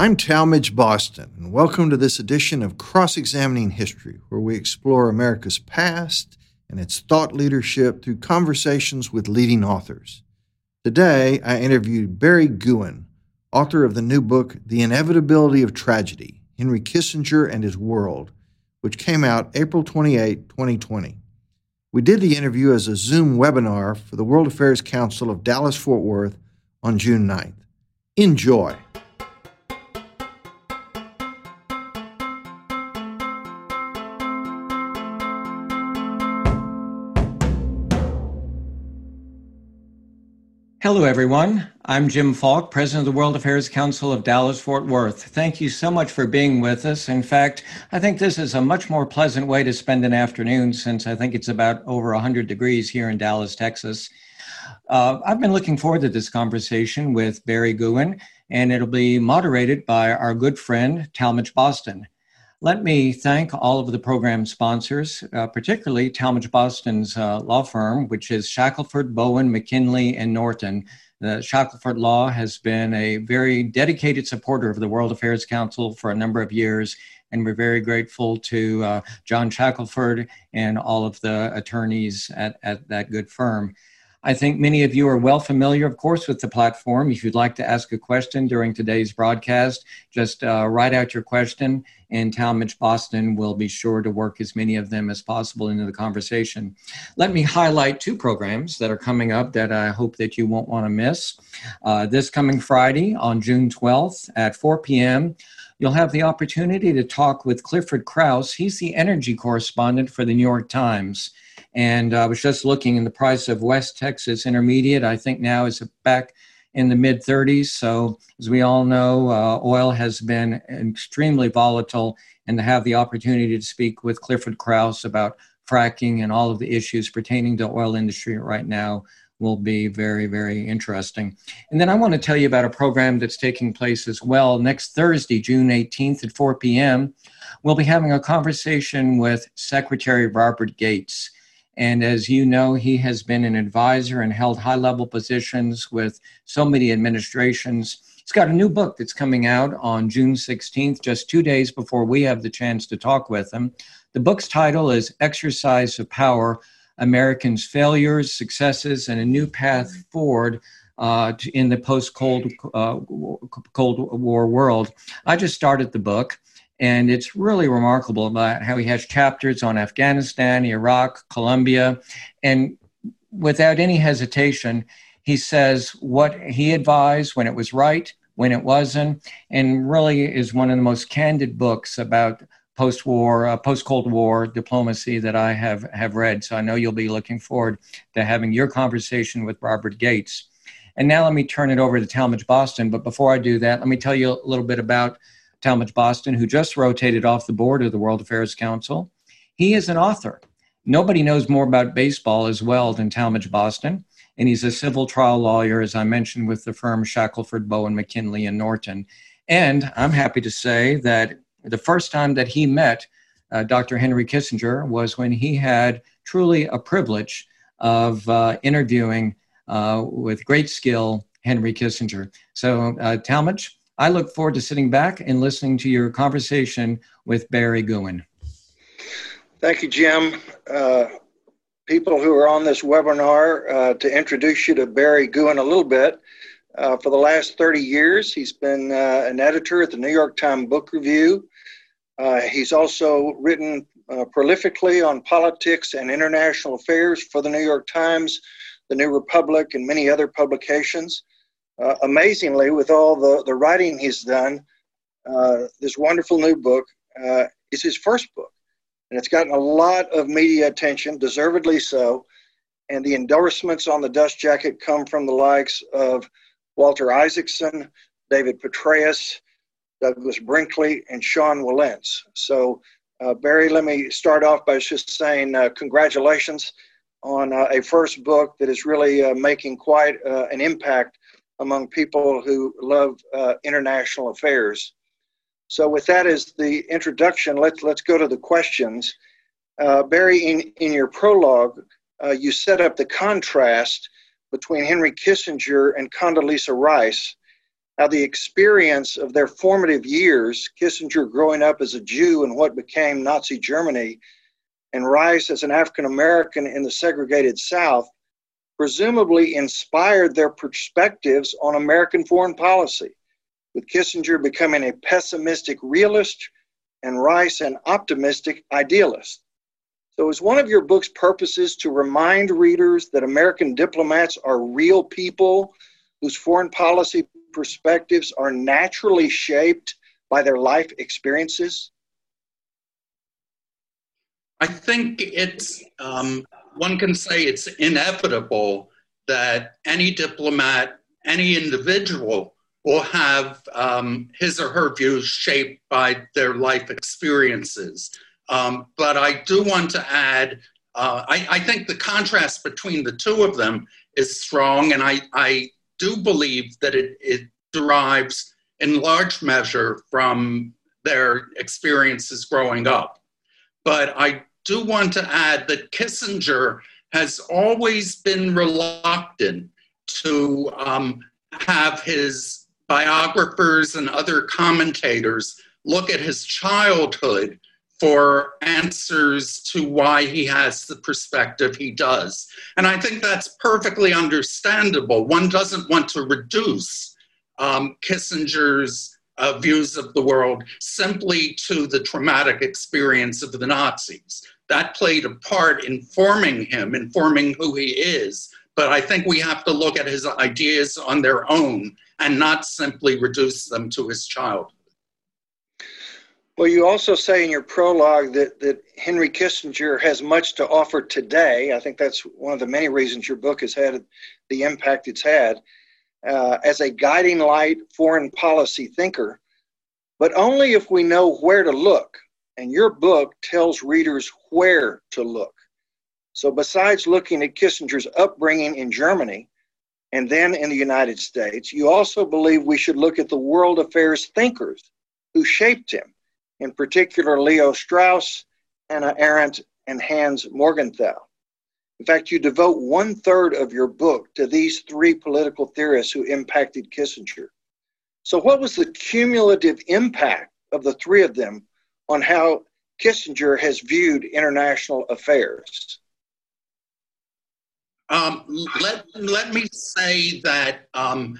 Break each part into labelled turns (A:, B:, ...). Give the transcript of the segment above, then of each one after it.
A: I'm Talmage Boston, and welcome to this edition of Cross Examining History, where we explore America's past and its thought leadership through conversations with leading authors. Today, I interviewed Barry Gewen, author of the new book, The Inevitability of Tragedy Henry Kissinger and His World, which came out April 28, 2020. We did the interview as a Zoom webinar for the World Affairs Council of Dallas Fort Worth on June 9th. Enjoy.
B: Hello, everyone. I'm Jim Falk, President of the World Affairs Council of Dallas Fort Worth. Thank you so much for being with us. In fact, I think this is a much more pleasant way to spend an afternoon since I think it's about over 100 degrees here in Dallas, Texas. Uh, I've been looking forward to this conversation with Barry Gewen, and it'll be moderated by our good friend, Talmage Boston. Let me thank all of the program sponsors, uh, particularly Talmage Boston's uh, law firm, which is Shackelford, Bowen, McKinley, and Norton. The Shackelford Law has been a very dedicated supporter of the World Affairs Council for a number of years, and we're very grateful to uh, John Shackelford and all of the attorneys at, at that good firm. I think many of you are well familiar, of course, with the platform. If you'd like to ask a question during today's broadcast, just uh, write out your question, and Talmage Boston will be sure to work as many of them as possible into the conversation. Let me highlight two programs that are coming up that I hope that you won't want to miss. Uh, this coming Friday on June 12th at 4 p.m., you'll have the opportunity to talk with Clifford Krauss. He's the energy correspondent for the New York Times. And I was just looking, and the price of West Texas Intermediate, I think now is back in the mid 30s. So, as we all know, uh, oil has been extremely volatile, and to have the opportunity to speak with Clifford Krauss about fracking and all of the issues pertaining to the oil industry right now will be very, very interesting. And then I want to tell you about a program that's taking place as well next Thursday, June 18th at 4 p.m. We'll be having a conversation with Secretary Robert Gates. And as you know, he has been an advisor and held high level positions with so many administrations. He's got a new book that's coming out on June 16th, just two days before we have the chance to talk with him. The book's title is Exercise of Power Americans' Failures, Successes, and a New Path Forward. Uh, in the post Cold uh, Cold War world, I just started the book, and it's really remarkable about how he has chapters on Afghanistan, Iraq, Colombia, and without any hesitation, he says what he advised when it was right, when it wasn't, and really is one of the most candid books about post-war, uh, post-Cold War diplomacy that I have have read. So I know you'll be looking forward to having your conversation with Robert Gates. And now let me turn it over to Talmage Boston. But before I do that, let me tell you a little bit about Talmage Boston, who just rotated off the board of the World Affairs Council. He is an author. Nobody knows more about baseball as well than Talmage Boston, and he's a civil trial lawyer, as I mentioned, with the firm Shackelford, Bowen, McKinley, and Norton. And I'm happy to say that the first time that he met uh, Dr. Henry Kissinger was when he had truly a privilege of uh, interviewing uh, with great skill Henry Kissinger. So, uh, I look forward to sitting back and listening to your conversation with Barry Gewen.
C: Thank you, Jim. Uh, people who are on this webinar, uh, to introduce you to Barry Gewen a little bit. Uh, for the last 30 years, he's been uh, an editor at the New York Times Book Review. Uh, he's also written uh, prolifically on politics and international affairs for the New York Times, the New Republic, and many other publications uh, amazingly, with all the, the writing he's done, uh, this wonderful new book uh, is his first book. And it's gotten a lot of media attention, deservedly so. And the endorsements on the dust jacket come from the likes of Walter Isaacson, David Petraeus, Douglas Brinkley, and Sean Wilentz. So, uh, Barry, let me start off by just saying uh, congratulations on uh, a first book that is really uh, making quite uh, an impact among people who love uh, international affairs. So, with that as the introduction, let's let's go to the questions. Uh, Barry, in, in your prologue, uh, you set up the contrast between Henry Kissinger and Condoleezza Rice. how the experience of their formative years, Kissinger growing up as a Jew in what became Nazi Germany, and Rice as an African American in the segregated South, presumably inspired their perspectives on American foreign policy, with Kissinger becoming a pessimistic realist and Rice an optimistic idealist. So, is one of your book's purposes to remind readers that American diplomats are real people whose foreign policy perspectives are naturally shaped by their life experiences?
D: I think it's, um, one can say it's inevitable that any diplomat, any individual will have um, his or her views shaped by their life experiences. Um, but I do want to add, uh, I, I, think the contrast between the two of them is strong, and I, I do believe that it, it derives in large measure from their experiences growing up. But I do want to add that Kissinger has always been reluctant to um, have his biographers and other commentators look at his childhood for answers to why he has the perspective he does. And I think that's perfectly understandable. One doesn't want to reduce um, Kissinger's uh, views of the world simply to the traumatic experience of the Nazis. That played a part in forming him, in forming who he is. But I think we have to look at his ideas on their own and not simply reduce them to his childhood.
C: Well, you also say in your prologue that, that Henry Kissinger has much to offer today. I think that's one of the many reasons your book has had the impact it's had uh, as a guiding light foreign policy thinker, but only if we know where to look. And your book tells readers where to look. So, besides looking at Kissinger's upbringing in Germany and then in the United States, you also believe we should look at the world affairs thinkers who shaped him in particular Leo Strauss, Hannah Arendt, and Hans Morgenthau. In fact, you devote one third of your book to these three political theorists who impacted Kissinger. So, what was the cumulative impact of the three of them on how Kissinger has viewed international affairs?
D: Um, let, let me say that um,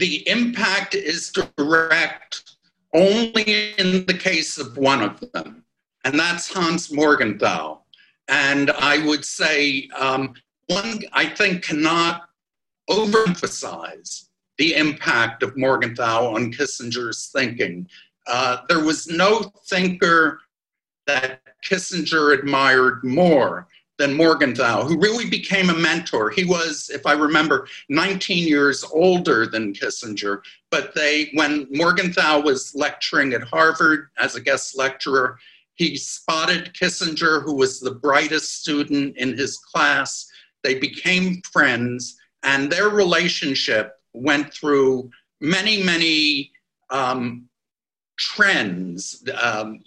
D: the impact is direct only in the case of one of them, and that's Hans Morgenthau. And I would say um, one, I think, cannot overemphasize the impact of Morgenthau on Kissinger's thinking. Uh, there was no thinker that Kissinger admired more than Morgenthau, who really became a mentor. He was, if I remember, 19 years older than Kissinger. But they, when Morgenthau was lecturing at Harvard as a guest lecturer, he spotted Kissinger, who was the brightest student in his class. They became friends, and their relationship went through many, many um, trends. Um,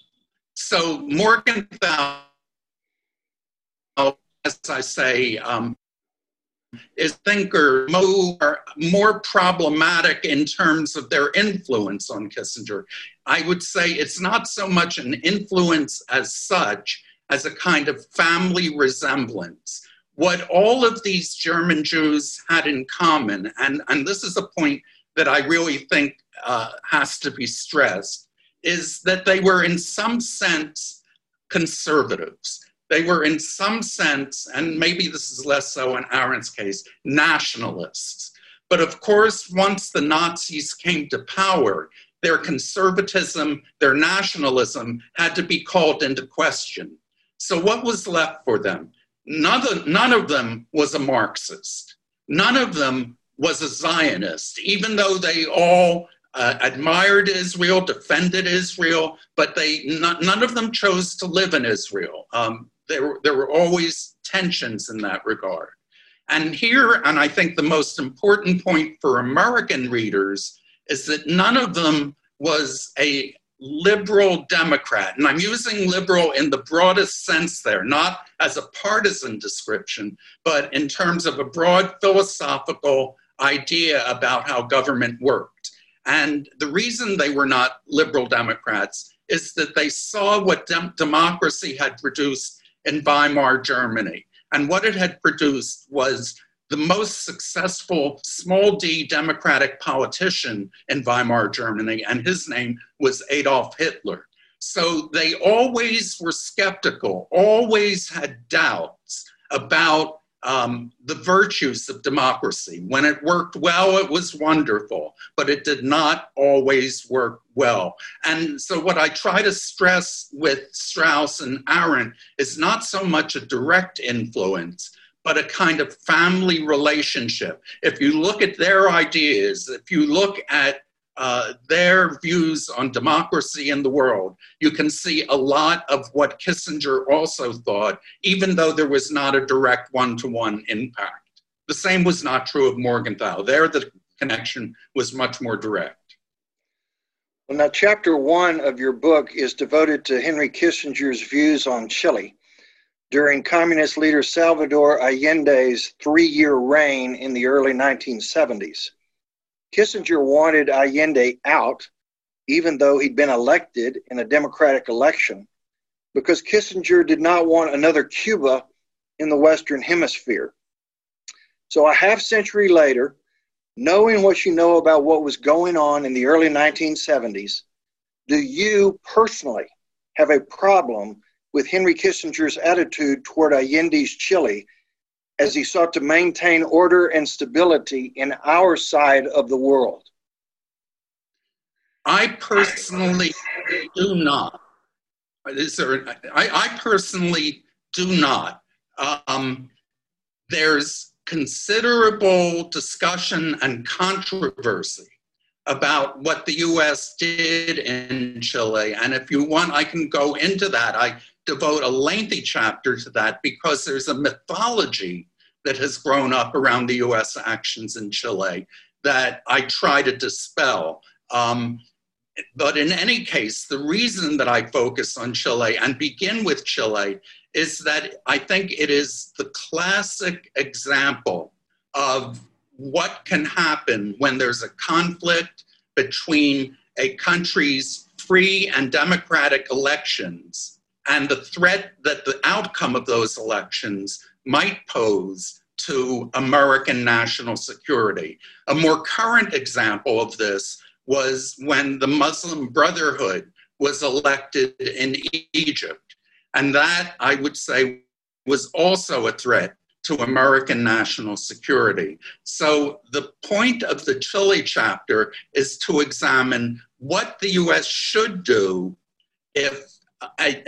D: so Morgenthau as I say, um, is thinker more, more problematic in terms of their influence on Kissinger. I would say it's not so much an influence as such as a kind of family resemblance. What all of these German Jews had in common, and, and this is a point that I really think uh, has to be stressed, is that they were in some sense conservatives they were in some sense, and maybe this is less so in Arendt's case, nationalists. But of course, once the Nazis came to power, their conservatism, their nationalism had to be called into question. So, what was left for them? None of, none of them was a Marxist. None of them was a Zionist, even though they all uh, admired Israel, defended Israel, but they none of them chose to live in Israel. Um, there, there were always tensions in that regard. And here, and I think the most important point for American readers is that none of them was a liberal Democrat. And I'm using liberal in the broadest sense there, not as a partisan description, but in terms of a broad philosophical idea about how government worked. And the reason they were not liberal Democrats is that they saw what dem- democracy had produced in Weimar Germany. And what it had produced was the most successful small d democratic politician in Weimar Germany, and his name was Adolf Hitler. So they always were skeptical, always had doubts about um, the virtues of democracy. When it worked well, it was wonderful, but it did not always work well. And so, what I try to stress with Strauss and Arendt is not so much a direct influence, but a kind of family relationship. If you look at their ideas, if you look at uh, their views on democracy in the world, you can see a lot of what Kissinger also thought, even though there was not a direct one to one impact. The same was not true of Morgenthau. There, the connection was much more direct.
C: Well, now, chapter one of your book is devoted to Henry Kissinger's views on Chile during communist leader Salvador Allende's three year reign in the early 1970s. Kissinger wanted Allende out, even though he'd been elected in a democratic election, because Kissinger did not want another Cuba in the Western Hemisphere. So, a half century later, knowing what you know about what was going on in the early 1970s, do you personally have a problem with Henry Kissinger's attitude toward Allende's Chile as he sought to maintain order and stability in our side of the world?
D: I personally do not. Is There, I, I, personally do not. Um, there's considerable discussion and controversy about what the US did in Chile. And if you want, I can go into that. I devote a lengthy chapter to that because there's a mythology that has grown up around the US actions in Chile that I try to dispel. Um, but in any case, the reason that I focus on Chile and begin with Chile is that I think it is the classic example of what can happen when there's a conflict between a country's free and democratic elections and the threat that the outcome of those elections might pose to American national security. A more current example of this was when the Muslim Brotherhood was elected in Egypt. And that, I would say, was also a threat to American national security. So, the point of the Chile chapter is to examine what the US should do if a,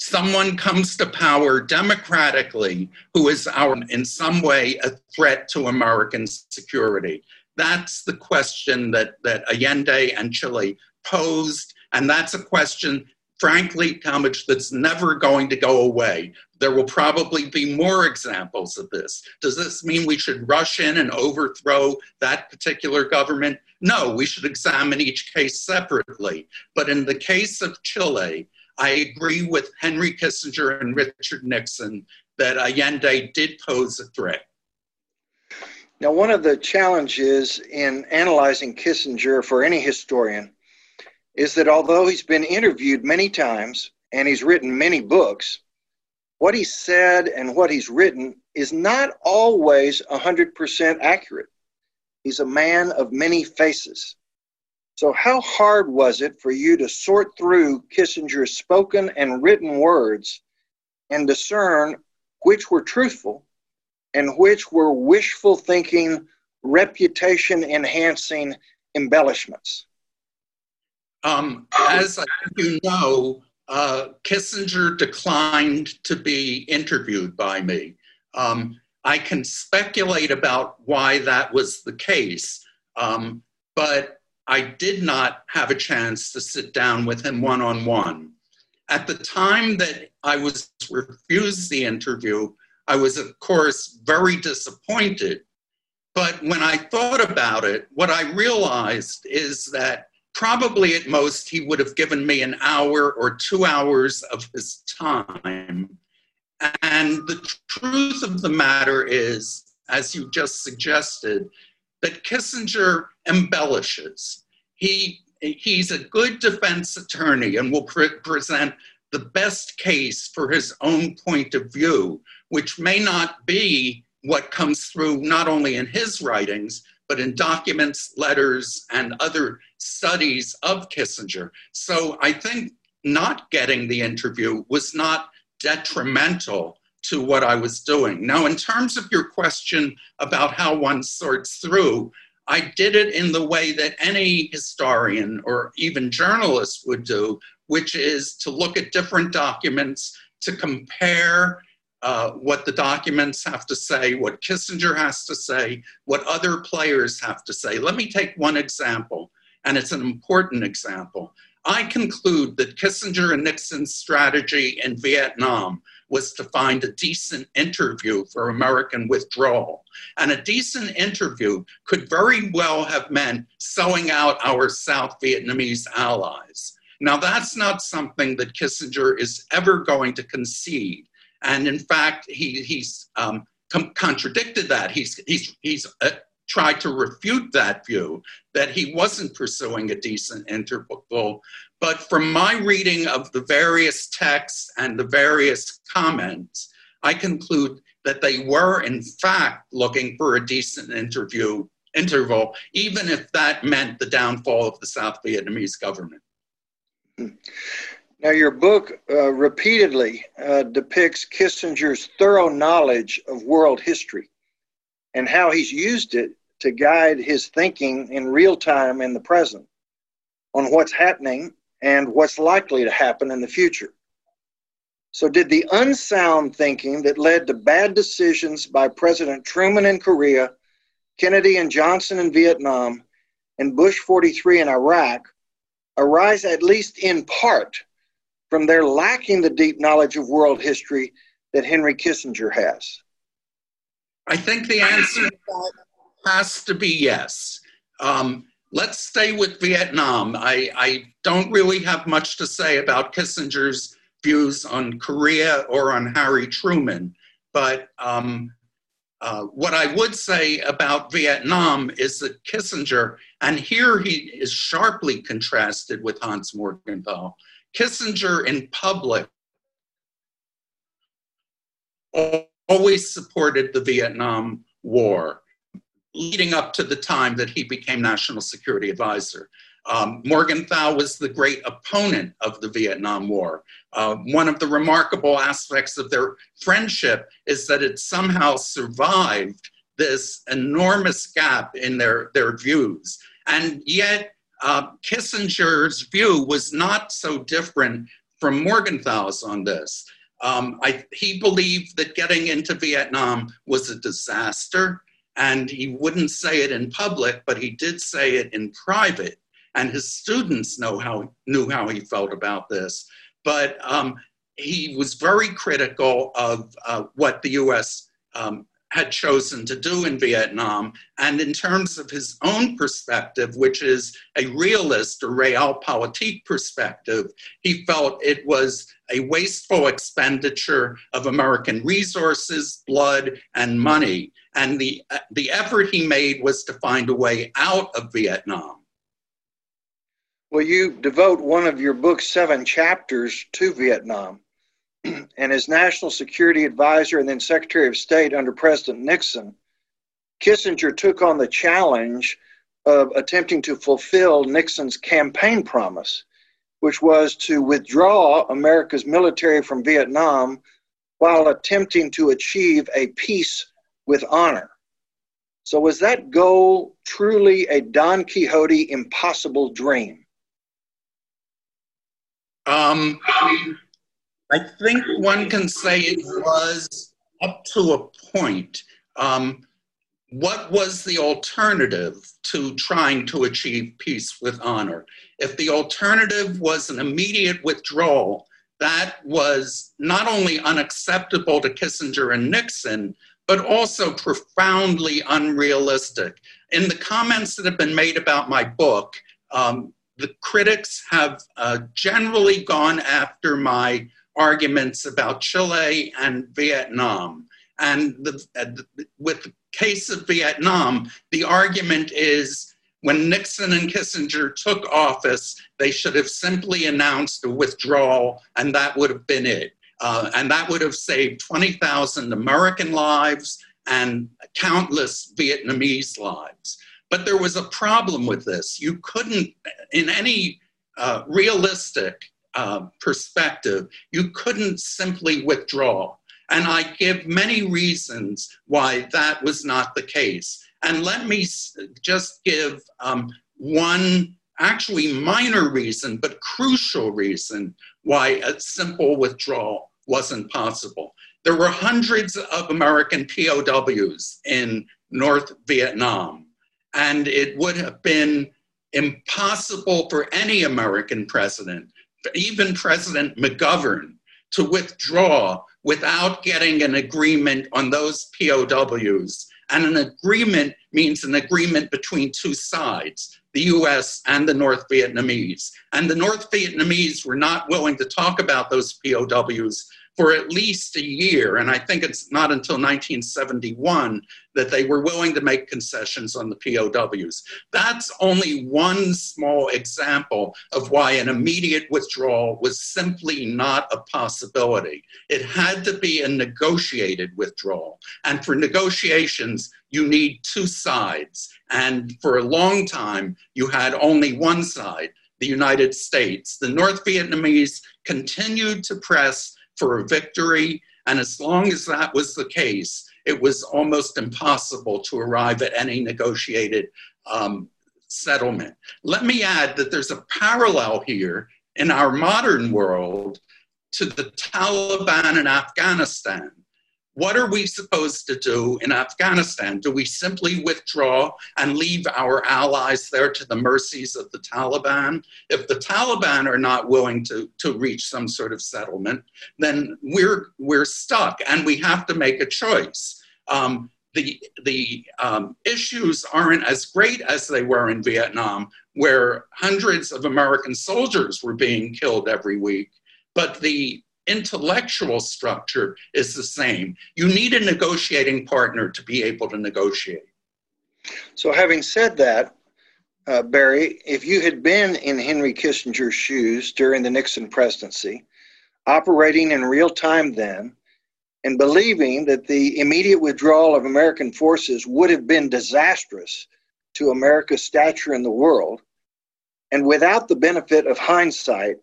D: someone comes to power democratically who is our, in some way a threat to American security. That's the question that, that Allende and Chile posed, and that's a question, frankly, Talmage, that's never going to go away. There will probably be more examples of this. Does this mean we should rush in and overthrow that particular government? No, we should examine each case separately. But in the case of Chile, I agree with Henry Kissinger and Richard Nixon that Allende did pose a threat.
C: Now, one of the challenges in analyzing Kissinger for any historian is that although he's been interviewed many times and he's written many books, what he said and what he's written is not always 100% accurate. He's a man of many faces. So, how hard was it for you to sort through Kissinger's spoken and written words and discern which were truthful and which were wishful thinking, reputation enhancing embellishments?
D: Um, as you know, uh, Kissinger declined to be interviewed by me. Um, I can speculate about why that was the case, um, but I did not have a chance to sit down with him one on one. At the time that I was refused the interview, I was, of course, very disappointed. But when I thought about it, what I realized is that probably at most he would have given me an hour or two hours of his time. And the truth of the matter is, as you just suggested, that Kissinger embellishes. He, he's a good defense attorney and will pre- present the best case for his own point of view, which may not be what comes through not only in his writings, but in documents, letters, and other studies of Kissinger. So I think not getting the interview was not detrimental to what I was doing. Now, in terms of your question about how one sorts through, I did it in the way that any historian or even journalist would do, which is to look at different documents, to compare uh, what the documents have to say, what Kissinger has to say, what other players have to say. Let me take one example, and it's an important example. I conclude that Kissinger and Nixon's strategy in Vietnam was to find a decent interval for American withdrawal. And a decent interval could very well have meant selling out our South Vietnamese allies. Now, that's not something that Kissinger is ever going to concede. And in fact, he, he's um, com- contradicted that. He's, he's, he's uh, tried to refute that view that he wasn't pursuing a decent interval. But from my reading of the various texts and the various comments, I conclude that they were, in fact, looking for a decent interview interval, even if that meant the downfall of the South Vietnamese government.
C: Now, your book uh, repeatedly uh, depicts Kissinger's thorough knowledge of world history and how he's used it to guide his thinking in real time in the present on what's happening and what's likely to happen in the future. So, did the unsound thinking that led to bad decisions by President Truman in Korea, Kennedy and Johnson in Vietnam, and Bush 43 in Iraq arise at least in part from their lacking the deep knowledge of world history that Henry Kissinger has?
D: I think the answer has to be yes. Um, let's stay with Vietnam. I, I, don't really have much to say about Kissinger's views on Korea or on Harry Truman, but um, uh, what I would say about Vietnam is that Kissinger, and here he is sharply contrasted with Hans Morgenthau, Kissinger in public always supported the Vietnam War leading up to the time that he became National Security Advisor. Um, Morgenthau was the great opponent of the Vietnam War. Uh, one of the remarkable aspects of their friendship is that it somehow survived this enormous gap in their, their views. And yet, uh, Kissinger's view was not so different from Morgenthau's on this. Um, I, he believed that getting into Vietnam was a disaster, and he wouldn't say it in public, but he did say it in private. And his students know how, knew how he felt about this. But um, he was very critical of uh, what the US um, had chosen to do in Vietnam. And in terms of his own perspective, which is a realist or realpolitik perspective, he felt it was a wasteful expenditure of American resources, blood, and money. And the, the effort he made was to find a way out of Vietnam.
C: Well, you devote one of your book's seven chapters to Vietnam. And as National Security Advisor and then Secretary of State under President Nixon, Kissinger took on the challenge of attempting to fulfill Nixon's campaign promise, which was to withdraw America's military from Vietnam while attempting to achieve a peace with honor. So, was that goal truly a Don Quixote impossible dream?
D: Um, I think one can say it was up to a point. Um, what was the alternative to trying to achieve peace with honor? If the alternative was an immediate withdrawal, that was not only unacceptable to Kissinger and Nixon, but also profoundly unrealistic. In the comments that have been made about my book, um, the critics have uh, generally gone after my arguments about Chile and Vietnam. And the, uh, with the case of Vietnam, the argument is when Nixon and Kissinger took office, they should have simply announced a withdrawal, and that would have been it. Uh, and that would have saved 20,000 American lives and countless Vietnamese lives. But there was a problem with this. You couldn't, in any uh, realistic uh, perspective, you couldn't simply withdraw. And I give many reasons why that was not the case. And let me just give um, one actually minor reason, but crucial reason why a simple withdrawal wasn't possible. There were hundreds of American POWs in North Vietnam, and it would have been impossible for any American president, even President McGovern, to withdraw without getting an agreement on those POWs. And an agreement means an agreement between two sides, the US and the North Vietnamese. And the North Vietnamese were not willing to talk about those POWs for at least a year. And I think it's not until 1971 that they were willing to make concessions on the POWs. That's only one small example of why an immediate withdrawal was simply not a possibility. It had to be a negotiated withdrawal. And for negotiations, you need two sides. And for a long time, you had only one side, the United States. The North Vietnamese continued to press for a victory. And as long as that was the case, it was almost impossible to arrive at any negotiated um, settlement. Let me add that there's a parallel here in our modern world to the Taliban in Afghanistan. What are we supposed to do in Afghanistan? Do we simply withdraw and leave our allies there to the mercies of the Taliban? If the Taliban are not willing to, to reach some sort of settlement, then we're, we're stuck and we have to make a choice. Um, the the um, issues aren't as great as they were in Vietnam, where hundreds of American soldiers were being killed every week. But the intellectual structure is the same. You need a negotiating partner to be able to negotiate.
C: So, having said that, uh, Barry, if you had been in Henry Kissinger's shoes during the Nixon presidency, operating in real time then, and believing that the immediate withdrawal of American forces would have been disastrous to America's stature in the world, and without the benefit of hindsight,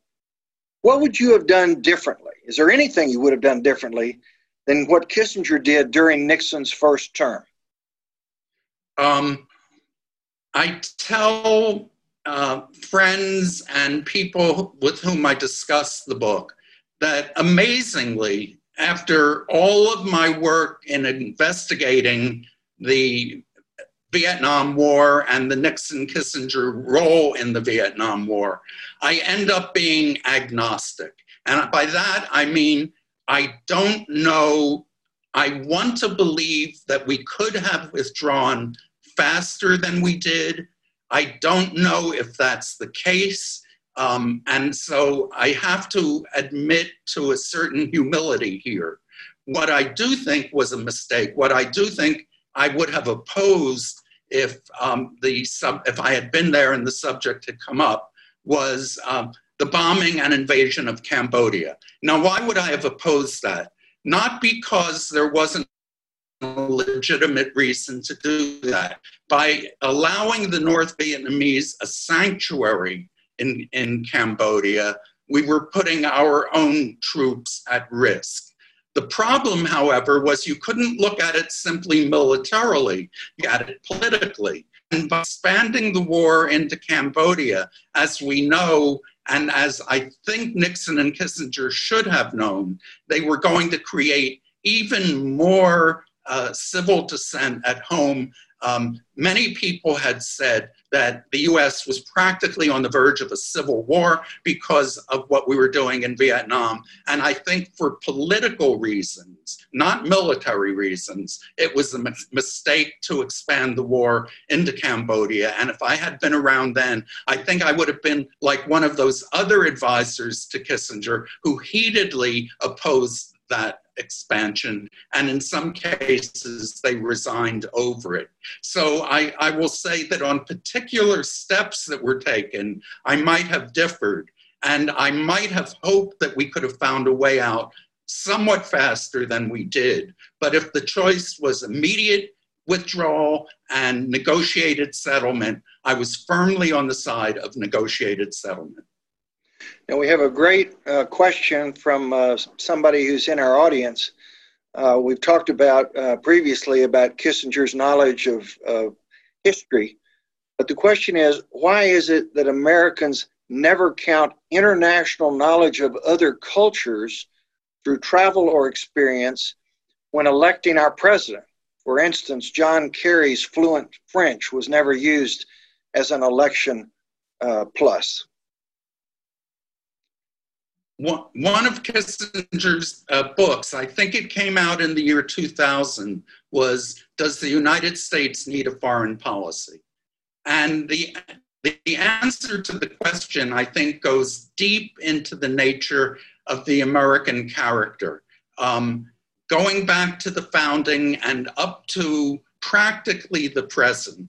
C: what would you have done differently? Is there anything you would have done differently than what Kissinger did during Nixon's first term?
D: Um, I tell uh, friends and people with whom I discuss the book that amazingly, after all of my work in investigating the Vietnam War and the Nixon Kissinger role in the Vietnam War, I end up being agnostic. And by that, I mean, I don't know. I want to believe that we could have withdrawn faster than we did. I don't know if that's the case. Um, and so I have to admit to a certain humility here. What I do think was a mistake, what I do think I would have opposed if um, the sub, if I had been there and the subject had come up, was um, the bombing and invasion of Cambodia. Now, why would I have opposed that? Not because there wasn't a legitimate reason to do that. By allowing the North Vietnamese a sanctuary in, in Cambodia, we were putting our own troops at risk. The problem, however, was you couldn't look at it simply militarily, you at it politically. And by expanding the war into Cambodia, as we know, and as I think Nixon and Kissinger should have known, they were going to create even more uh, civil dissent at home. Um, many people had said that the US was practically on the verge of a civil war because of what we were doing in Vietnam. And I think for political reasons, not military reasons, it was a mistake to expand the war into Cambodia. And if I had been around then, I think I would have been like one of those other advisors to Kissinger who heatedly opposed that expansion, and in some cases, they resigned over it. So I, I will say that on particular steps that were taken, I might have differed, and I might have hoped that we could have found a way out somewhat faster than we did. But if the choice was immediate withdrawal and negotiated settlement, I was firmly on the side of negotiated settlement.
C: Now, we have a great uh, question from uh, somebody who's in our audience. Uh, we've talked about uh, previously about Kissinger's knowledge of, of history, but the question is why is it that Americans never count international knowledge of other cultures through travel or experience when electing our president? For instance, John Kerry's fluent French was never used as an election uh, plus
D: one of Kissinger's uh, books, I think it came out in the year 2000, was Does the United States Need a Foreign Policy? And the, the answer to the question, I think, goes deep into the nature of the American character. Um, going back to the founding and up to practically the present,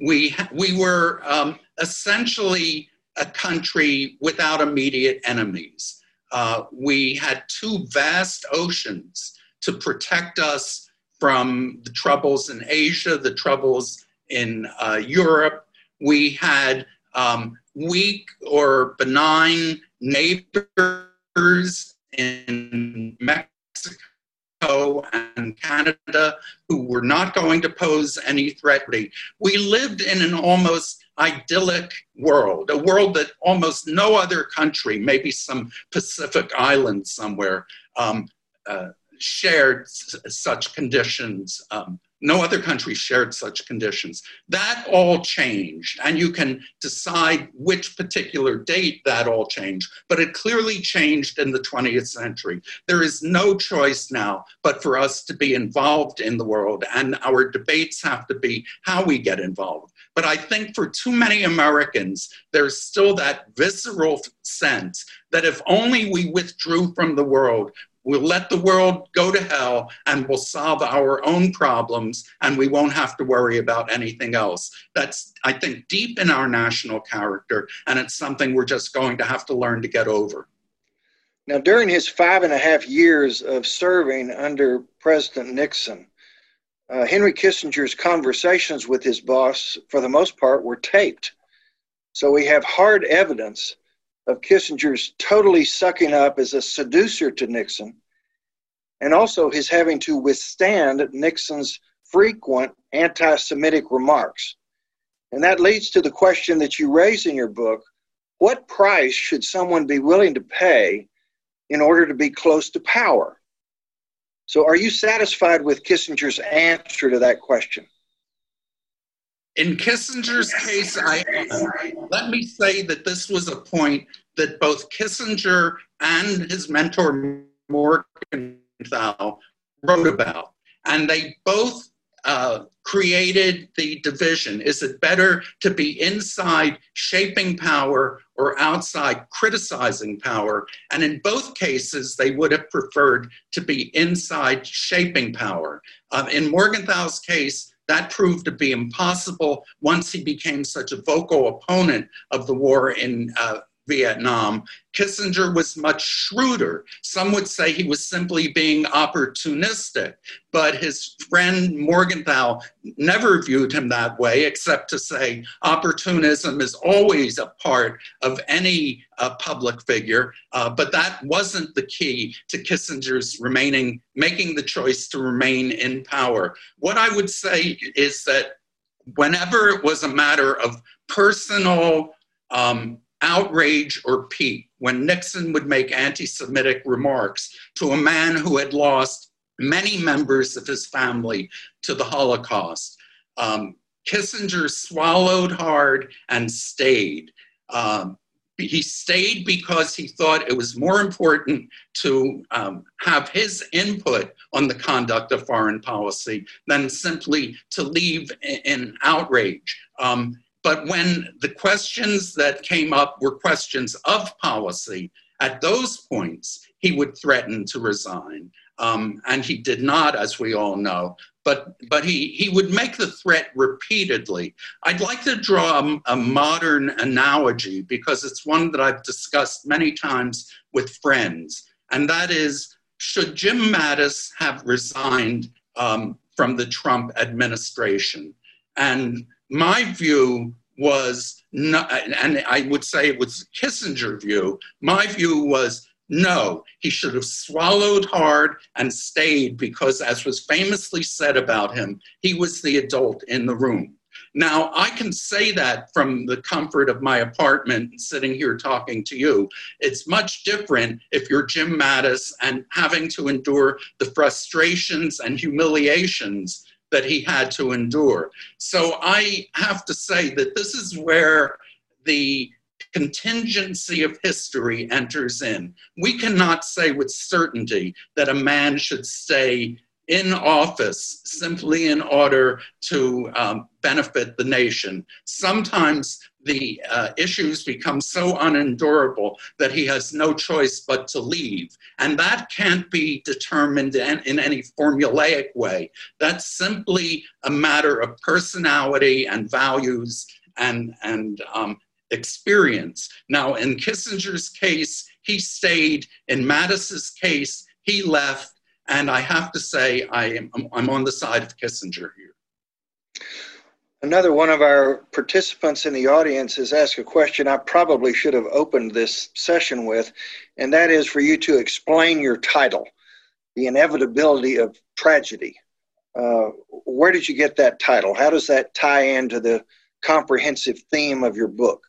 D: we, we were um, essentially a country without immediate enemies uh, we had two vast oceans to protect us from the troubles in Asia, the troubles in uh, Europe. We had um, weak or benign neighbors in Mexico and Canada who were not going to pose any threat. We lived in an almost idyllic world, a world that almost no other country, maybe some Pacific island somewhere, um, uh, shared s- such conditions. Um, no other country shared such conditions. That all changed, and you can decide which particular date that all changed, but it clearly changed in the 20th century. There is no choice now but for us to be involved in the world, and our debates have to be how we get involved. But I think for too many Americans, there's still that visceral sense that if only we withdrew from the world, we'll let the world go to hell and we'll solve our own problems and we won't have to worry about anything else. That's, I think, deep in our national character, and it's something we're just going to have to learn to get over.
C: Now, during his five and a half years of serving under President Nixon, uh, Henry Kissinger's conversations with his boss, for the most part, were taped. So we have hard evidence of Kissinger's totally sucking up as a seducer to Nixon, and also his having to withstand Nixon's frequent anti Semitic remarks. And that leads to the question that you raise in your book what price should someone be willing to pay in order to be close to power? So, are you satisfied with Kissinger's answer to that question?
D: In Kissinger's case, I let me say that this was a point that both Kissinger and his mentor Morgenthau wrote about, and they both uh, created the division. Is it better to be inside shaping power or outside criticizing power? And in both cases, they would have preferred to be inside shaping power. Um, in Morgenthau's case, that proved to be impossible once he became such a vocal opponent of the war in uh, Vietnam, Kissinger was much shrewder. Some would say he was simply being opportunistic, but his friend Morgenthau never viewed him that way, except to say opportunism is always a part of any uh, public figure. Uh, but that wasn't the key to Kissinger's remaining, making the choice to remain in power. What I would say is that whenever it was a matter of personal um, outrage or pique when Nixon would make anti Semitic remarks to a man who had lost many members of his family to the Holocaust. Um, Kissinger swallowed hard and stayed. Um, he stayed because he thought it was more important to um, have his input on the conduct of foreign policy than simply to leave in, in outrage. Um, but when the questions that came up were questions of policy, at those points, he would threaten to resign. um, and he did not, as we all know. But, but he, he would make the threat repeatedly. I'd like to draw a, a modern analogy because it's one that I've discussed many times with friends, and that is should Jim Mattis have resigned um, from the Trump administration? And my view was, not, and I would say it was Kissinger view, my view was no, he should have swallowed hard and stayed because, as was famously said about him, he was the adult in the room. Now, I can say that from the comfort of my apartment, sitting here talking to you. It's much different if you're Jim Mattis and having to endure the frustrations and humiliations that he had to endure. So I have to say that this is where the contingency of history enters in. We cannot say with certainty that a man should stay in office simply in order to um, benefit the nation. Sometimes the uh, issues become so unendurable that he has no choice but to leave. And that can't be determined in, in any formulaic way. That's simply a matter of personality and values and, and um, experience. Now, in Kissinger's case, he stayed. In Mattis's case, he left. And I have to say, I am, I'm on the side of Kissinger here.
C: Another one of our participants in the audience has asked a question I probably should have opened this session with, and that is for you to explain your title, The Inevitability of Tragedy. Uh, where did you get that title? How does that tie into the comprehensive theme of your book?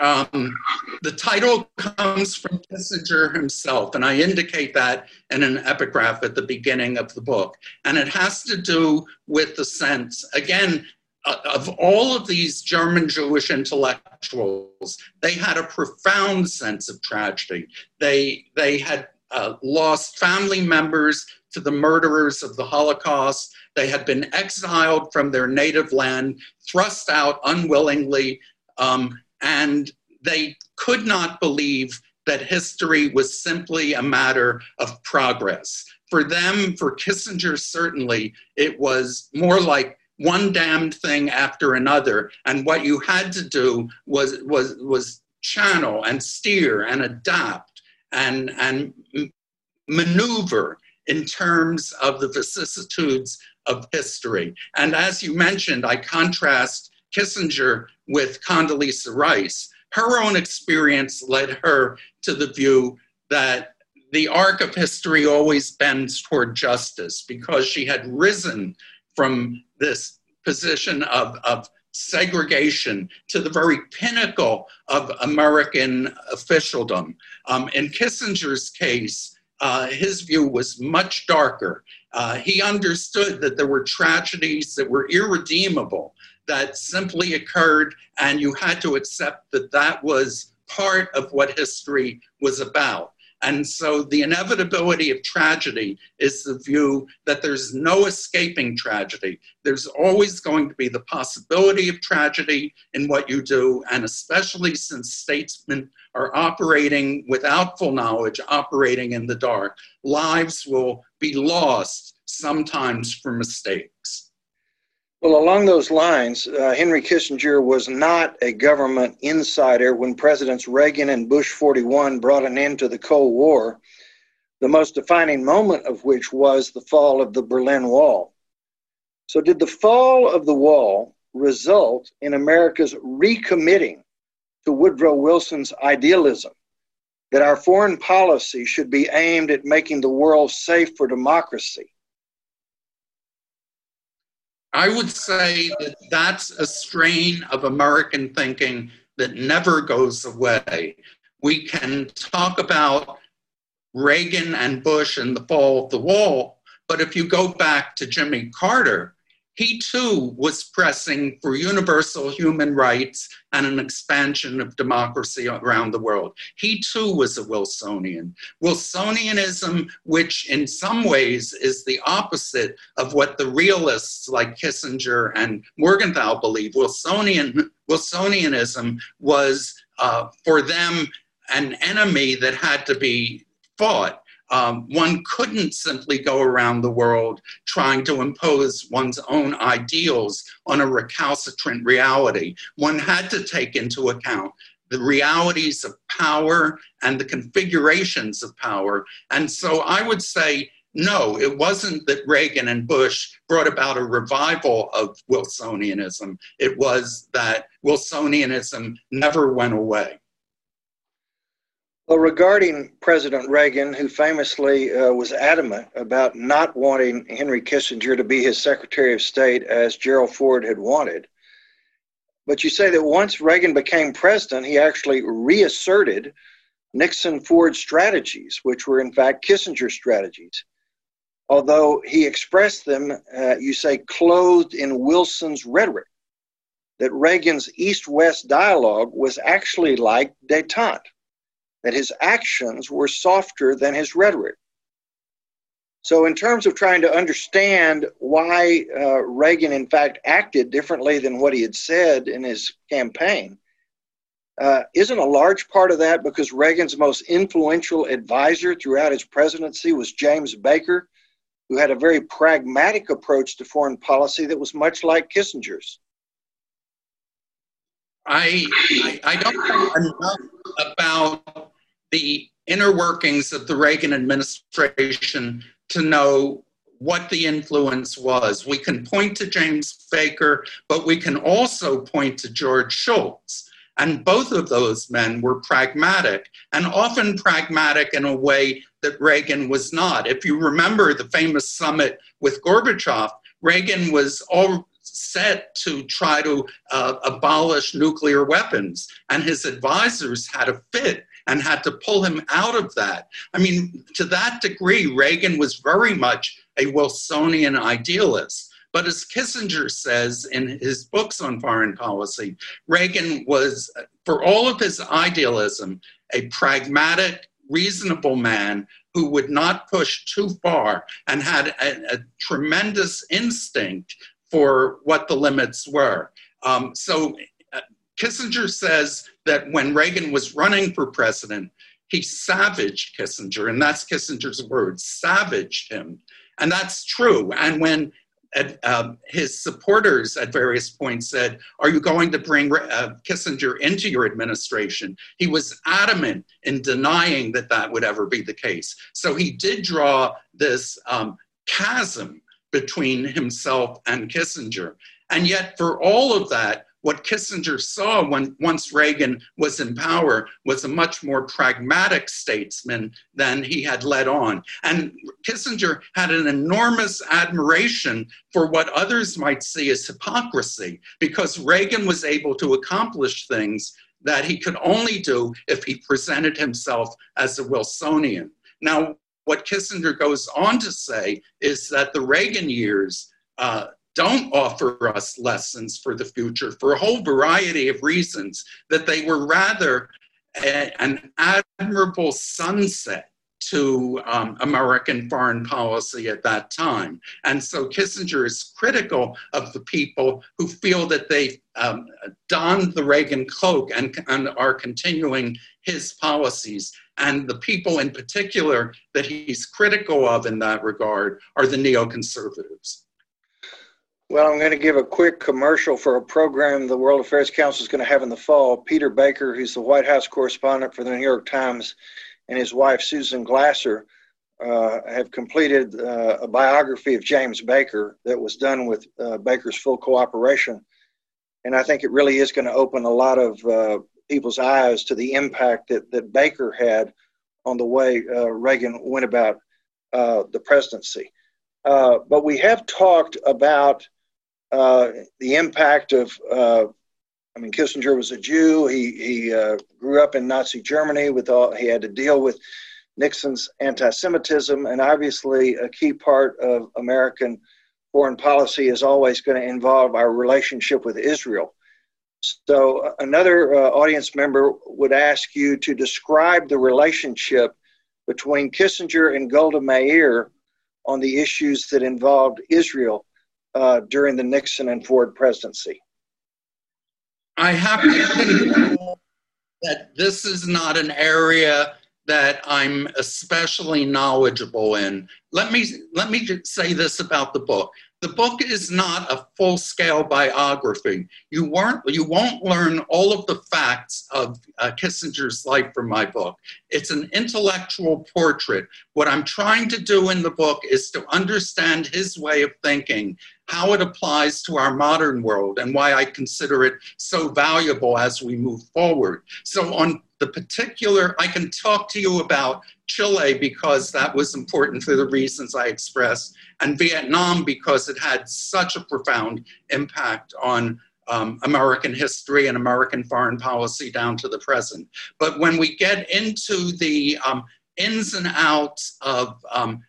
D: Um, the title comes from Kissinger himself, and I indicate that in an epigraph at the beginning of the book. And it has to do with the sense, again, of all of these German Jewish intellectuals, they had a profound sense of tragedy. They, they had uh, lost family members to the murderers of the Holocaust. They had been exiled from their native land, thrust out unwillingly. Um, and they could not believe that history was simply a matter of progress. For them, for Kissinger, certainly, it was more like one damned thing after another. And what you had to do was, was, was channel and steer and adapt and, and maneuver in terms of the vicissitudes of history. And as you mentioned, I contrast Kissinger with Condoleezza Rice, her own experience led her to the view that the arc of history always bends toward justice because she had risen from this position of, of segregation to the very pinnacle of American officialdom. Um, in Kissinger's case, uh, his view was much darker. Uh, he understood that there were tragedies that were irredeemable that simply occurred, and you had to accept that that was part of what history was about. And so the inevitability of tragedy is the view that there's no escaping tragedy. There's always going to be the possibility of tragedy in what you do, and especially since statesmen are operating without full knowledge, operating in the dark, lives will be lost sometimes for mistakes.
C: Well, along those lines, uh, Henry Kissinger was not a government insider when Presidents Reagan and Bush 41 brought an end to the Cold War, the most defining moment of which was the fall of the Berlin Wall. So, did the fall of the wall result in America's recommitting to Woodrow Wilson's idealism that our foreign policy should be aimed at making the world safe for democracy?
D: I would say that that's a strain of American thinking that never goes away. We can talk about Reagan and Bush and the fall of the wall, but if you go back to Jimmy Carter, he too was pressing for universal human rights and an expansion of democracy around the world. He too was a Wilsonian. Wilsonianism, which in some ways is the opposite of what the realists like Kissinger and Morgenthau believe, Wilsonian, Wilsonianism was uh, for them an enemy that had to be fought. Um, one couldn't simply go around the world trying to impose one's own ideals on a recalcitrant reality. One had to take into account the realities of power and the configurations of power. And so I would say, no, it wasn't that Reagan and Bush brought about a revival of Wilsonianism. It was that Wilsonianism never went away.
C: Well, regarding President Reagan, who famously uh, was adamant about not wanting Henry Kissinger to be his Secretary of State as Gerald Ford had wanted, but you say that once Reagan became president, he actually reasserted Nixon Ford strategies, which were in fact Kissinger strategies. Although he expressed them, uh, you say, clothed in Wilson's rhetoric, that Reagan's East West dialogue was actually like detente that his actions were softer than his rhetoric. So, in terms of trying to understand why uh, Reagan, in fact, acted differently than what he had said in his campaign, uh, isn't a large part of that because Reagan's most influential advisor throughout his presidency was James Baker, who had a very pragmatic approach to foreign policy that was much like Kissinger's?
D: I, I, I don't know enough about the inner workings of the Reagan administration to know what the influence was. We can point to James Baker, but we can also point to George Shultz. And both of those men were pragmatic, and often pragmatic in a way that Reagan was not. If you remember the famous summit with Gorbachev, Reagan was all set to try to uh, abolish nuclear weapons, and his advisors had a fit and had to pull him out of that. I mean, to that degree, Reagan was very much a Wilsonian idealist. But as Kissinger says in his books on foreign policy, Reagan was, for all of his idealism, a pragmatic, reasonable man who would not push too far and had a, a tremendous instinct for what the limits were. Um, so uh, Kissinger says that when Reagan was running for president, he savaged Kissinger, and that's Kissinger's word, savaged him. And that's true. And when uh, his supporters at various points said, Are you going to bring uh, Kissinger into your administration? He was adamant in denying that that would ever be the case. So he did draw this um, chasm between himself and Kissinger. And yet, for all of that, what Kissinger saw when once Reagan was in power was a much more pragmatic statesman than he had led on. And Kissinger had an enormous admiration for what others might see as hypocrisy because Reagan was able to accomplish things that he could only do if he presented himself as a Wilsonian. Now, what Kissinger goes on to say is that the Reagan years uh, don't offer us lessons for the future for a whole variety of reasons, that they were rather a, an admirable sunset to um, American foreign policy at that time. And so Kissinger is critical of the people who feel that they um, donned the Reagan cloak and, and are continuing his policies. And the people in particular that he's critical of in that regard are the neoconservatives.
C: Well, I'm going to give a quick commercial for a program the World Affairs Council is going to have in the fall. Peter Baker, who's the White House correspondent for the New York Times, and his wife, Susan Glasser, uh, have completed uh, a biography of James Baker that was done with uh, Baker's full cooperation. And I think it really is going to open a lot of uh, people's eyes to the impact that, that Baker had on the way uh, Reagan went about uh, the presidency. but we have talked about uh, the impact of, uh, I mean, Kissinger was a Jew. He, he uh, grew up in Nazi Germany with all, he had to deal with Nixon's anti Semitism. And obviously, a key part of American foreign policy is always going to involve our relationship with Israel. So, another uh, audience member would ask you to describe the relationship between Kissinger and Golda Meir on the issues that involved Israel uh, during the Nixon and Ford presidency?
D: I have to think that this is not an area that I'm especially knowledgeable in. Let me let me say this about the book the book is not a full scale biography. You, weren't, you won't learn all of the facts of uh, Kissinger's life from my book. It's an intellectual portrait. What I'm trying to do in the book is to understand his way of thinking, how it applies to our modern world, and why I consider it so valuable as we move forward. So, on the particular, I can talk to you about Chile because that was important for the reasons I expressed, and Vietnam because it had such a profound impact on um, American history and American foreign policy down to the present. But when we get into the um, ins and outs of um,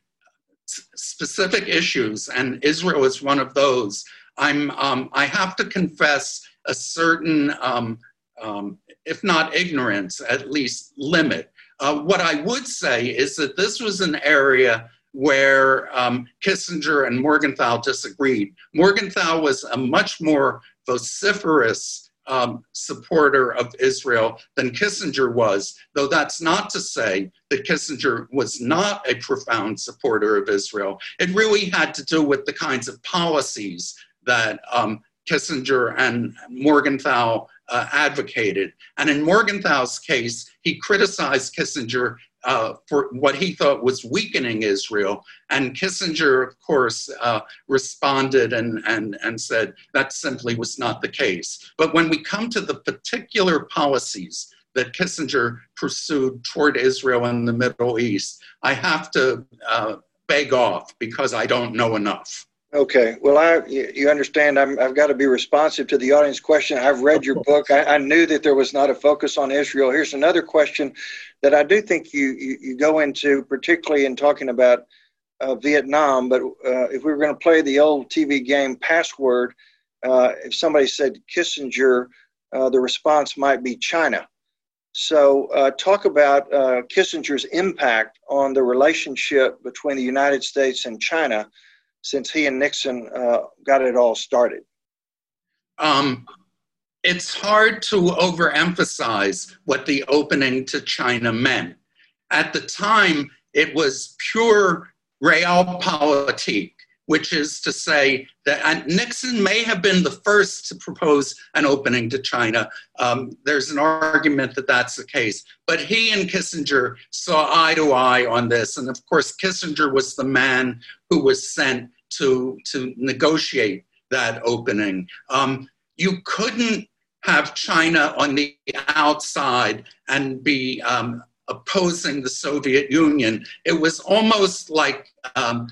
D: specific issues, and Israel is one of those, I'm, um, I have to confess a certain, um, um, if not ignorance, at least limit uh, what I would say is that this was an area where um, Kissinger and Morgenthau disagreed. Morgenthau was a much more vociferous um, supporter of Israel than Kissinger was, though that's not to say that Kissinger was not a profound supporter of Israel. It really had to do with the kinds of policies that um, Kissinger and Morgenthau uh, advocated. And in Morgenthau's case, he criticized Kissinger uh, for what he thought was weakening Israel. And Kissinger, of course, uh, responded and, and, and said that simply was not the case. But when we come to the particular policies that Kissinger pursued toward Israel and the Middle East, I have to uh, beg off because I don't know enough.
C: Okay. Well, I you understand i have got to be responsive to the audience question. I've read your book. I, I, knew that there was not a focus on Israel. Here's another question that I do think you you, you go into, particularly in talking about uh, Vietnam. But uh, if we were going to play the old TV game Password, uh, if somebody said Kissinger, uh, the response might be China. So, uh, talk about uh, Kissinger's impact on the relationship between the United States and China since he and Nixon uh, got it all started?
D: Um, it's hard to overemphasize what the opening to China meant. At the time, it was pure realpolitik which is to say that Nixon may have been the first to propose an opening to China. Um, there's an argument that that's the case. But he and Kissinger saw eye to eye on this. And of course, Kissinger was the man who was sent to, to negotiate that opening. Um, you couldn't have China on the outside and be um, opposing the Soviet Union. It was almost like um,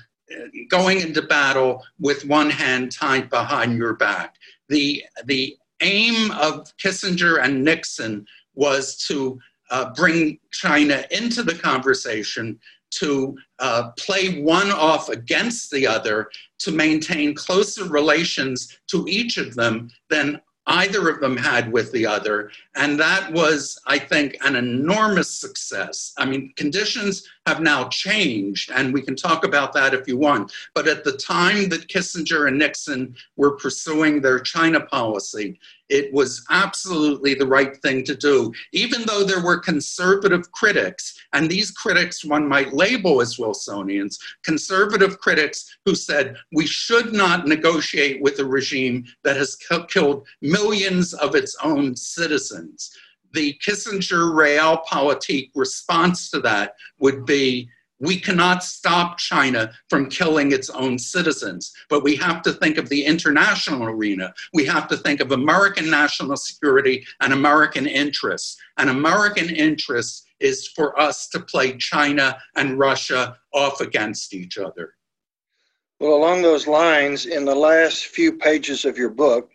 D: going into battle with one hand tied behind your back. The, the aim of Kissinger and Nixon was to uh, bring China into the conversation, to uh, play one off against the other, to maintain closer relations to each of them than either of them had with the other. And that was, I think, an enormous success. I mean, conditions have now changed, and we can talk about that if you want. But at the time that Kissinger and Nixon were pursuing their China policy, it was absolutely the right thing to do, even though there were conservative critics, and these critics one might label as Wilsonians, conservative critics who said we should not negotiate with a regime that has killed millions of its own citizens. The Kissinger realpolitik response to that would be we cannot stop China from killing its own citizens, but we have to think of the international arena. We have to think of American national security and American interests. And American interests is for us to play China and Russia off against each other.
C: Well, along those lines, in the last few pages of your book,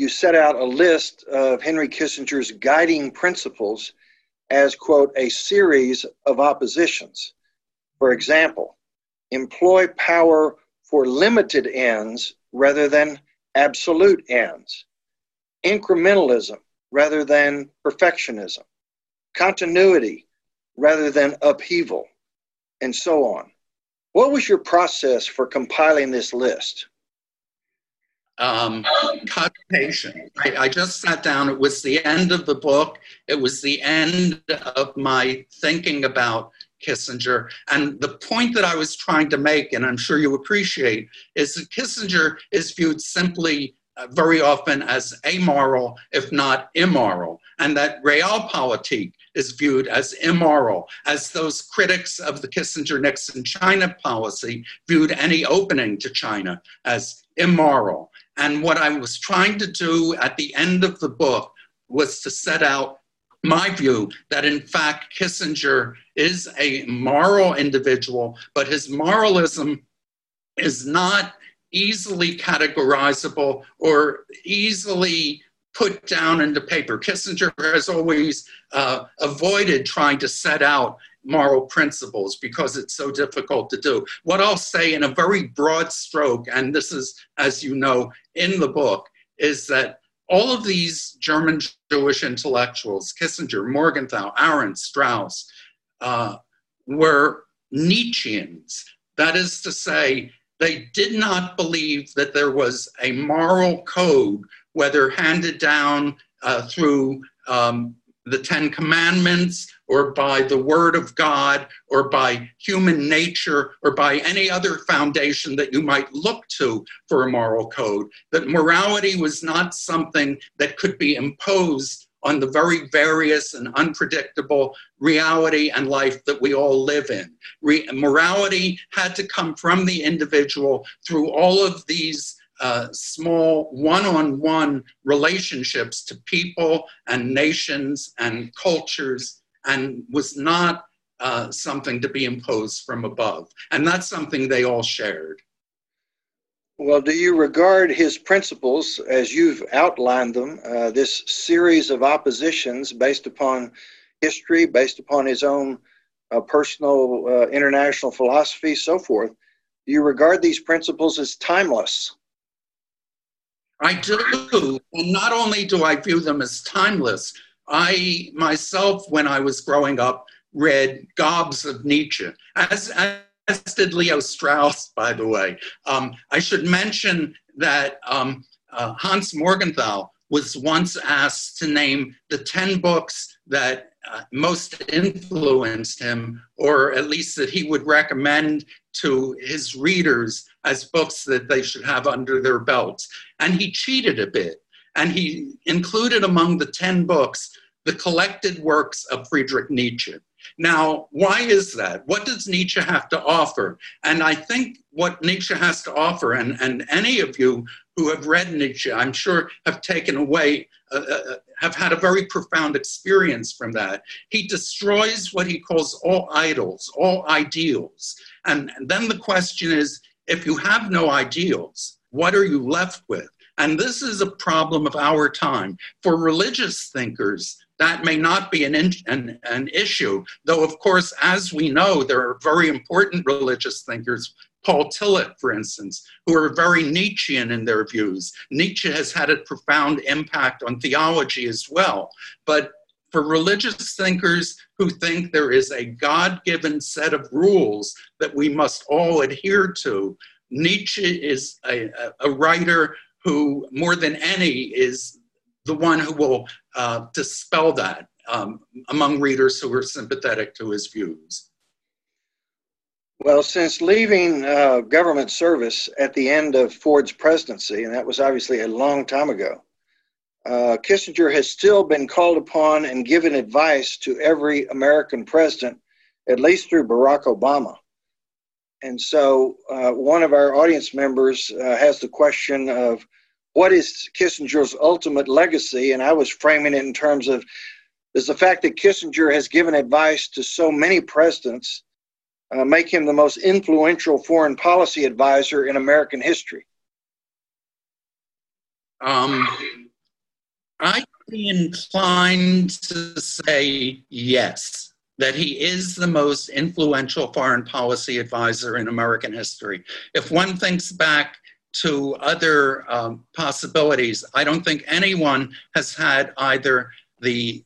C: you set out a list of Henry Kissinger's guiding principles as, quote, a series of oppositions. For example, employ power for limited ends rather than absolute ends, incrementalism rather than perfectionism, continuity rather than upheaval, and so on. What was your process for compiling this list?
D: Um, patient. I, I, just sat down. It was the end of the book. It was the end of my thinking about Kissinger. And the point that I was trying to make, and I'm sure you appreciate, is that Kissinger is viewed simply uh, very often as amoral, if not immoral, and that realpolitik is viewed as immoral, as those critics of the Kissinger Nixon China policy viewed any opening to China as immoral. And what I was trying to do at the end of the book was to set out my view that in fact Kissinger is a moral individual, but his moralism is not easily categorizable or easily put down into paper. Kissinger has always uh, avoided trying to set out moral principles because it's so difficult to do. What I'll say in a very broad stroke, and this is, as you know, in the book, is that all of these German Jewish intellectuals, Kissinger, Morgenthau, Arendt, Strauss, uh, were Nietzscheans. That is to say, they did not believe that there was a moral code, whether handed down uh, through um, the Ten Commandments or by the Word of God or by human nature or by any other foundation that you might look to for a moral code. That morality was not something that could be imposed on the very various and unpredictable reality and life that we all live in. Re- morality had to come from the individual through all of these uh, small one on one relationships to people and nations and cultures and was not uh, something to be imposed from above. And that's something they all shared.
C: Well, do you regard his principles as you've outlined them, uh, this series of oppositions based upon history, based upon his own uh, personal uh, international philosophy, so forth? Do you regard these principles as timeless?
D: I do. And not only do I view them as timeless, I myself, when I was growing up, read gobs of Nietzsche, as, as did Leo Strauss, by the way. Um, I should mention that um, uh, Hans Morgenthau was once asked to name the 10 books that uh, most influenced him, or at least that he would recommend to his readers as books that they should have under their belts. And he cheated a bit. And he included among the 10 books the collected works of Friedrich Nietzsche. Now, why is that? What does Nietzsche have to offer? And I think what Nietzsche has to offer, and, and any of you who have read Nietzsche, I'm sure, have taken away, uh, uh, uh have had a very profound experience from that. He destroys what he calls all idols, all ideals. And, and then the question is if you have no ideals, what are you left with? And this is a problem of our time. For religious thinkers, that may not be an, an, an issue, though, of course, as we know, there are very important religious thinkers Paul Tillich, for instance, who are very Nietzschean in their views. Nietzsche has had a profound impact on theology as well. But for religious thinkers who think there is a God given set of rules that we must all adhere to, Nietzsche is a, a writer who, more than any, is the one who will uh, dispel that um, among readers who are sympathetic to his views.
C: Well, since leaving uh, government service at the end of Ford's presidency, and that was obviously a long time ago, uh, Kissinger has still been called upon and given advice to every American president, at least through Barack Obama. And so, uh, one of our audience members uh, has the question of what is Kissinger's ultimate legacy? And I was framing it in terms of is the fact that Kissinger has given advice to so many presidents uh, make him the most influential foreign policy advisor in American history?
D: Um, I'd be inclined to say yes, that he is the most influential foreign policy advisor in American history. If one thinks back to other um, possibilities, I don't think anyone has had either the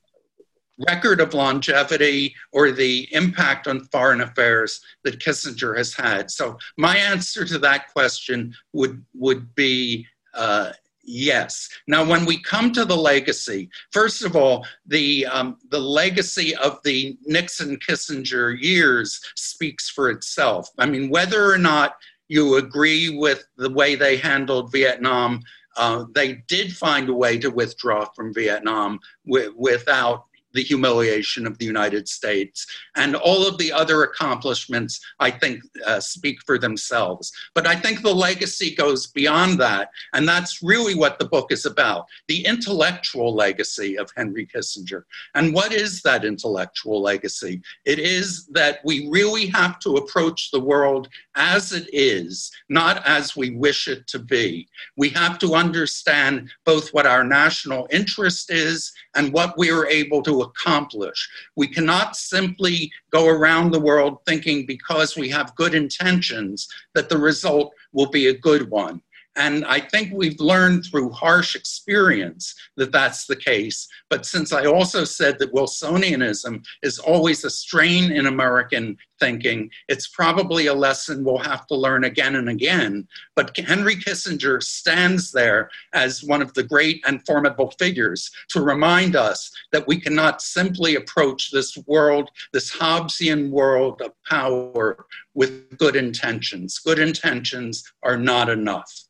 D: record of longevity or the impact on foreign affairs that Kissinger has had. So my answer to that question would would be uh, Yes. Now, when we come to the legacy, first of all, the um, the legacy of the Nixon Kissinger years speaks for itself. I mean, whether or not you agree with the way they handled Vietnam, uh, they did find a way to withdraw from Vietnam w- without the humiliation of the United States. And all of the other accomplishments, I think, uh, speak for themselves. But I think the legacy goes beyond that. And that's really what the book is about the intellectual legacy of Henry Kissinger. And what is that intellectual legacy? It is that we really have to approach the world as it is, not as we wish it to be. We have to understand both what our national interest is and what we are able to accomplish. We cannot simply go around the world thinking because we have good intentions that the result will be a good one. And I think we've learned through harsh experience that that's the case. But since I also said that Wilsonianism is always a strain in American thinking, it's probably a lesson we'll have to learn again and again. But Henry Kissinger stands there as one of the great and formidable figures to remind us that we cannot simply approach this world, this Hobbesian world of power, with good intentions. Good intentions are not enough.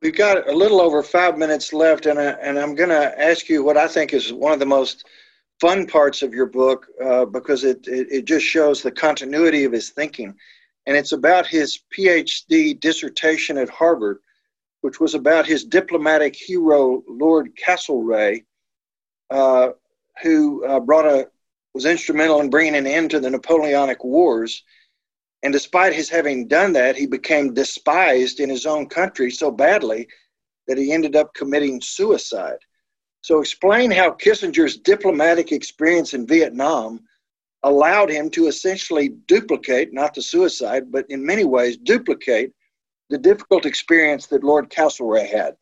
C: We've got a little over five minutes left, and, I, and I'm going to ask you what I think is one of the most fun parts of your book uh, because it, it, it, just shows the continuity of his thinking. And it's about his PhD dissertation at Harvard, which was about his diplomatic hero, Lord Castlereagh, uh, who uh, brought a was instrumental in bringing an end to the Napoleonic Wars and despite his having done that, he became despised in his own country so badly that he ended up committing suicide. So, explain how Kissinger's diplomatic experience in Vietnam allowed him to essentially duplicate, not the suicide, but in many ways duplicate the difficult experience that Lord Castlereagh had.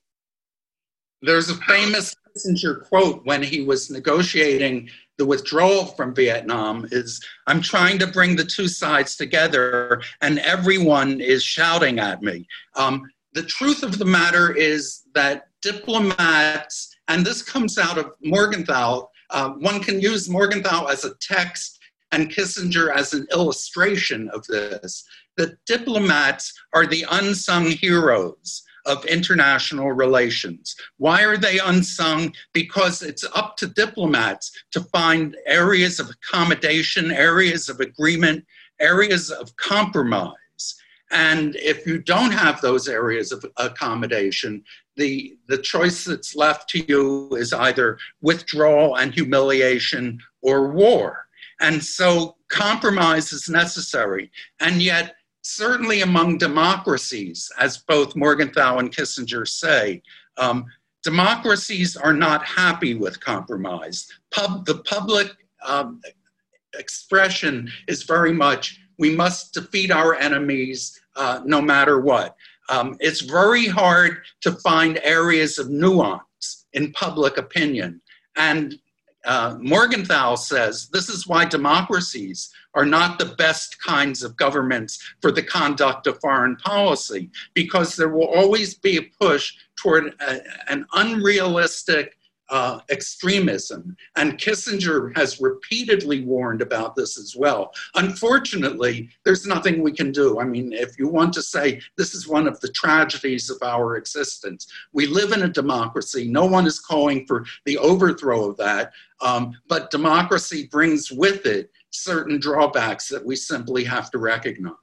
D: There's a famous Kissinger quote when he was negotiating the withdrawal from Vietnam is I'm trying to bring the two sides together, and everyone is shouting at me. Um, the truth of the matter is that diplomats, and this comes out of Morgenthau, uh, one can use Morgenthau as a text and Kissinger as an illustration of this. That diplomats are the unsung heroes of international relations. Why are they unsung? Because it's up to diplomats to find areas of accommodation, areas of agreement, areas of compromise. And if you don't have those areas of accommodation, the, the choice that's left to you is either withdrawal and humiliation or war. And so compromise is necessary. And yet, certainly among democracies, as both Morgenthau and Kissinger say, um, democracies are not happy with compromise. Pub, the public um, expression is very much we must defeat our enemies uh, no matter what. Um, it's very hard to find areas of nuance in public opinion. And uh, Morgenthau says this is why democracies are not the best kinds of governments for the conduct of foreign policy, because there will always be a push toward a, an unrealistic uh, extremism. And Kissinger has repeatedly warned about this as well. Unfortunately, there's nothing we can do. I mean, if you want to say this is one of the tragedies of our existence, we live in a democracy. No one is calling for the overthrow of that. Um, but democracy brings with it certain drawbacks that we simply have to recognize.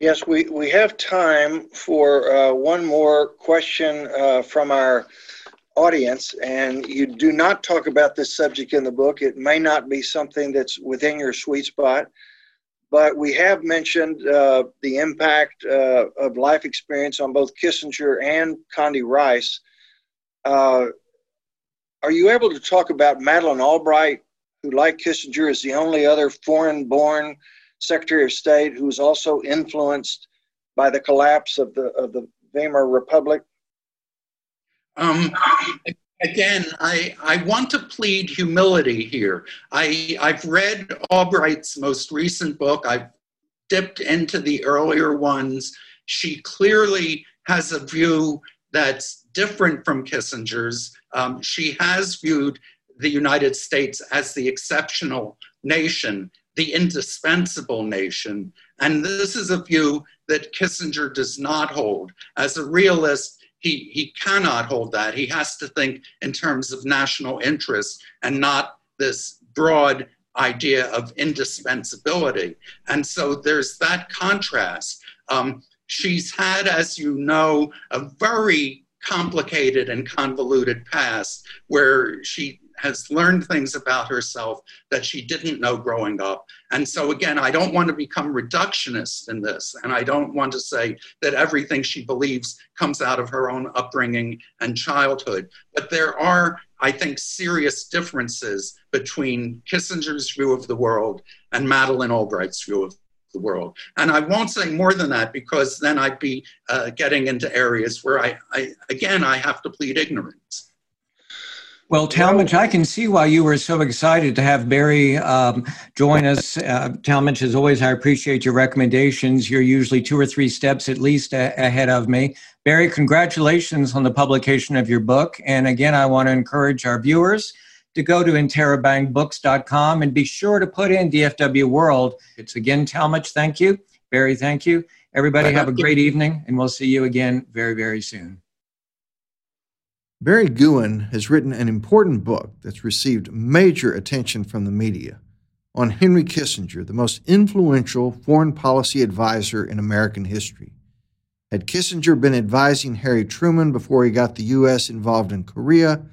C: Yes, we, we have time for uh, one more question uh, from our audience, and you do not talk about this subject in the book. It may not be something that's within your sweet spot, but we have mentioned uh, the impact uh, of life experience on both Kissinger and Condi Rice. Uh, are you able to talk about Madeleine Albright, who, like Kissinger, is the only other foreign born Secretary of State who was also influenced by the collapse of the, of the Weimar Republic?
D: Um, again, I, I want to plead humility here. I, I've read Albright's most recent book, I've dipped into the earlier ones. She clearly has a view that's different from Kissinger's. Um, she has viewed the United States as the exceptional nation, the indispensable nation. And this is a view that Kissinger does not hold. As a realist, he, he cannot hold that. He has to think in terms of national interests and not this broad idea of indispensability. And so there's that contrast. Um, she's had, as you know, a very complicated and convoluted past where she has learned things about herself that she didn't know growing up. And so, again, I don't want to become reductionist in this. And I don't want to say that everything she believes comes out of her own upbringing and childhood. But there are, I think, serious differences between Kissinger's view of the world and Madeleine Albright's view of the world. And I won't say more than that because then I'd be uh, getting into areas where I, I, again, I have to plead ignorance.
B: Well, Talmage, I can see why you were so excited to have Barry um, join us. Uh, Talmage, as always, I appreciate your recommendations. You're usually two or three steps at least a- ahead of me. Barry, congratulations on the publication of your book. And again, I want to encourage our viewers to go to interabangbooks.com and be sure to put in DFW World. It's again, Talmage, thank you. Barry, thank you. Everybody have a great evening, and we'll see you again very, very soon.
C: Barry Gewen has written an important book that's received major attention from the media on Henry Kissinger, the most influential foreign policy advisor in American history. Had Kissinger been advising Harry Truman before he got the U.S. involved in Korea,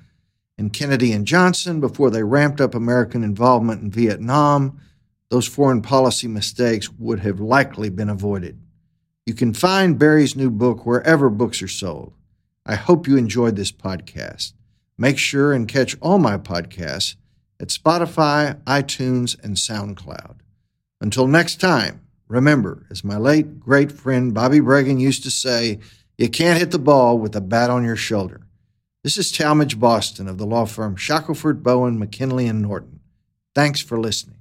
C: and Kennedy and Johnson before they ramped up American involvement in Vietnam, those foreign policy mistakes would have likely been avoided. You can find Barry's new book wherever books are sold. I hope you enjoyed this podcast. Make sure and catch all my podcasts at Spotify, iTunes, and SoundCloud. Until next time, remember, as my late great friend Bobby Bragan used to say, you can't hit the ball with a bat on your shoulder. This is Talmage Boston of the law firm Shackelford, Bowen, McKinley, and Norton. Thanks for listening.